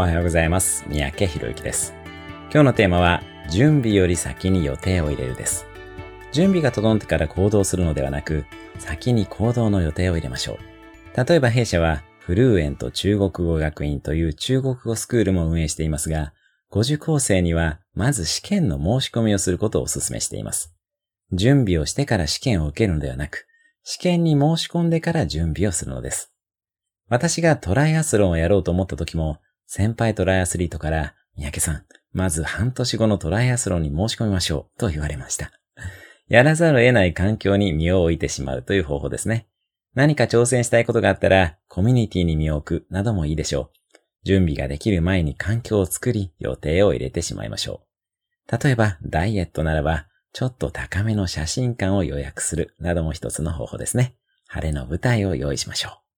おはようございます。三宅博之です。今日のテーマは、準備より先に予定を入れるです。準備が整ってから行動するのではなく、先に行動の予定を入れましょう。例えば弊社は、フルーエント中国語学院という中国語スクールも運営していますが、ご受講生には、まず試験の申し込みをすることをお勧めしています。準備をしてから試験を受けるのではなく、試験に申し込んでから準備をするのです。私がトライアスロンをやろうと思った時も、先輩トライアスリートから、三宅さん、まず半年後のトライアスロンに申し込みましょう、と言われました。やらざるを得ない環境に身を置いてしまうという方法ですね。何か挑戦したいことがあったら、コミュニティに身を置くなどもいいでしょう。準備ができる前に環境を作り、予定を入れてしまいましょう。例えば、ダイエットならば、ちょっと高めの写真館を予約するなども一つの方法ですね。晴れの舞台を用意しましょう。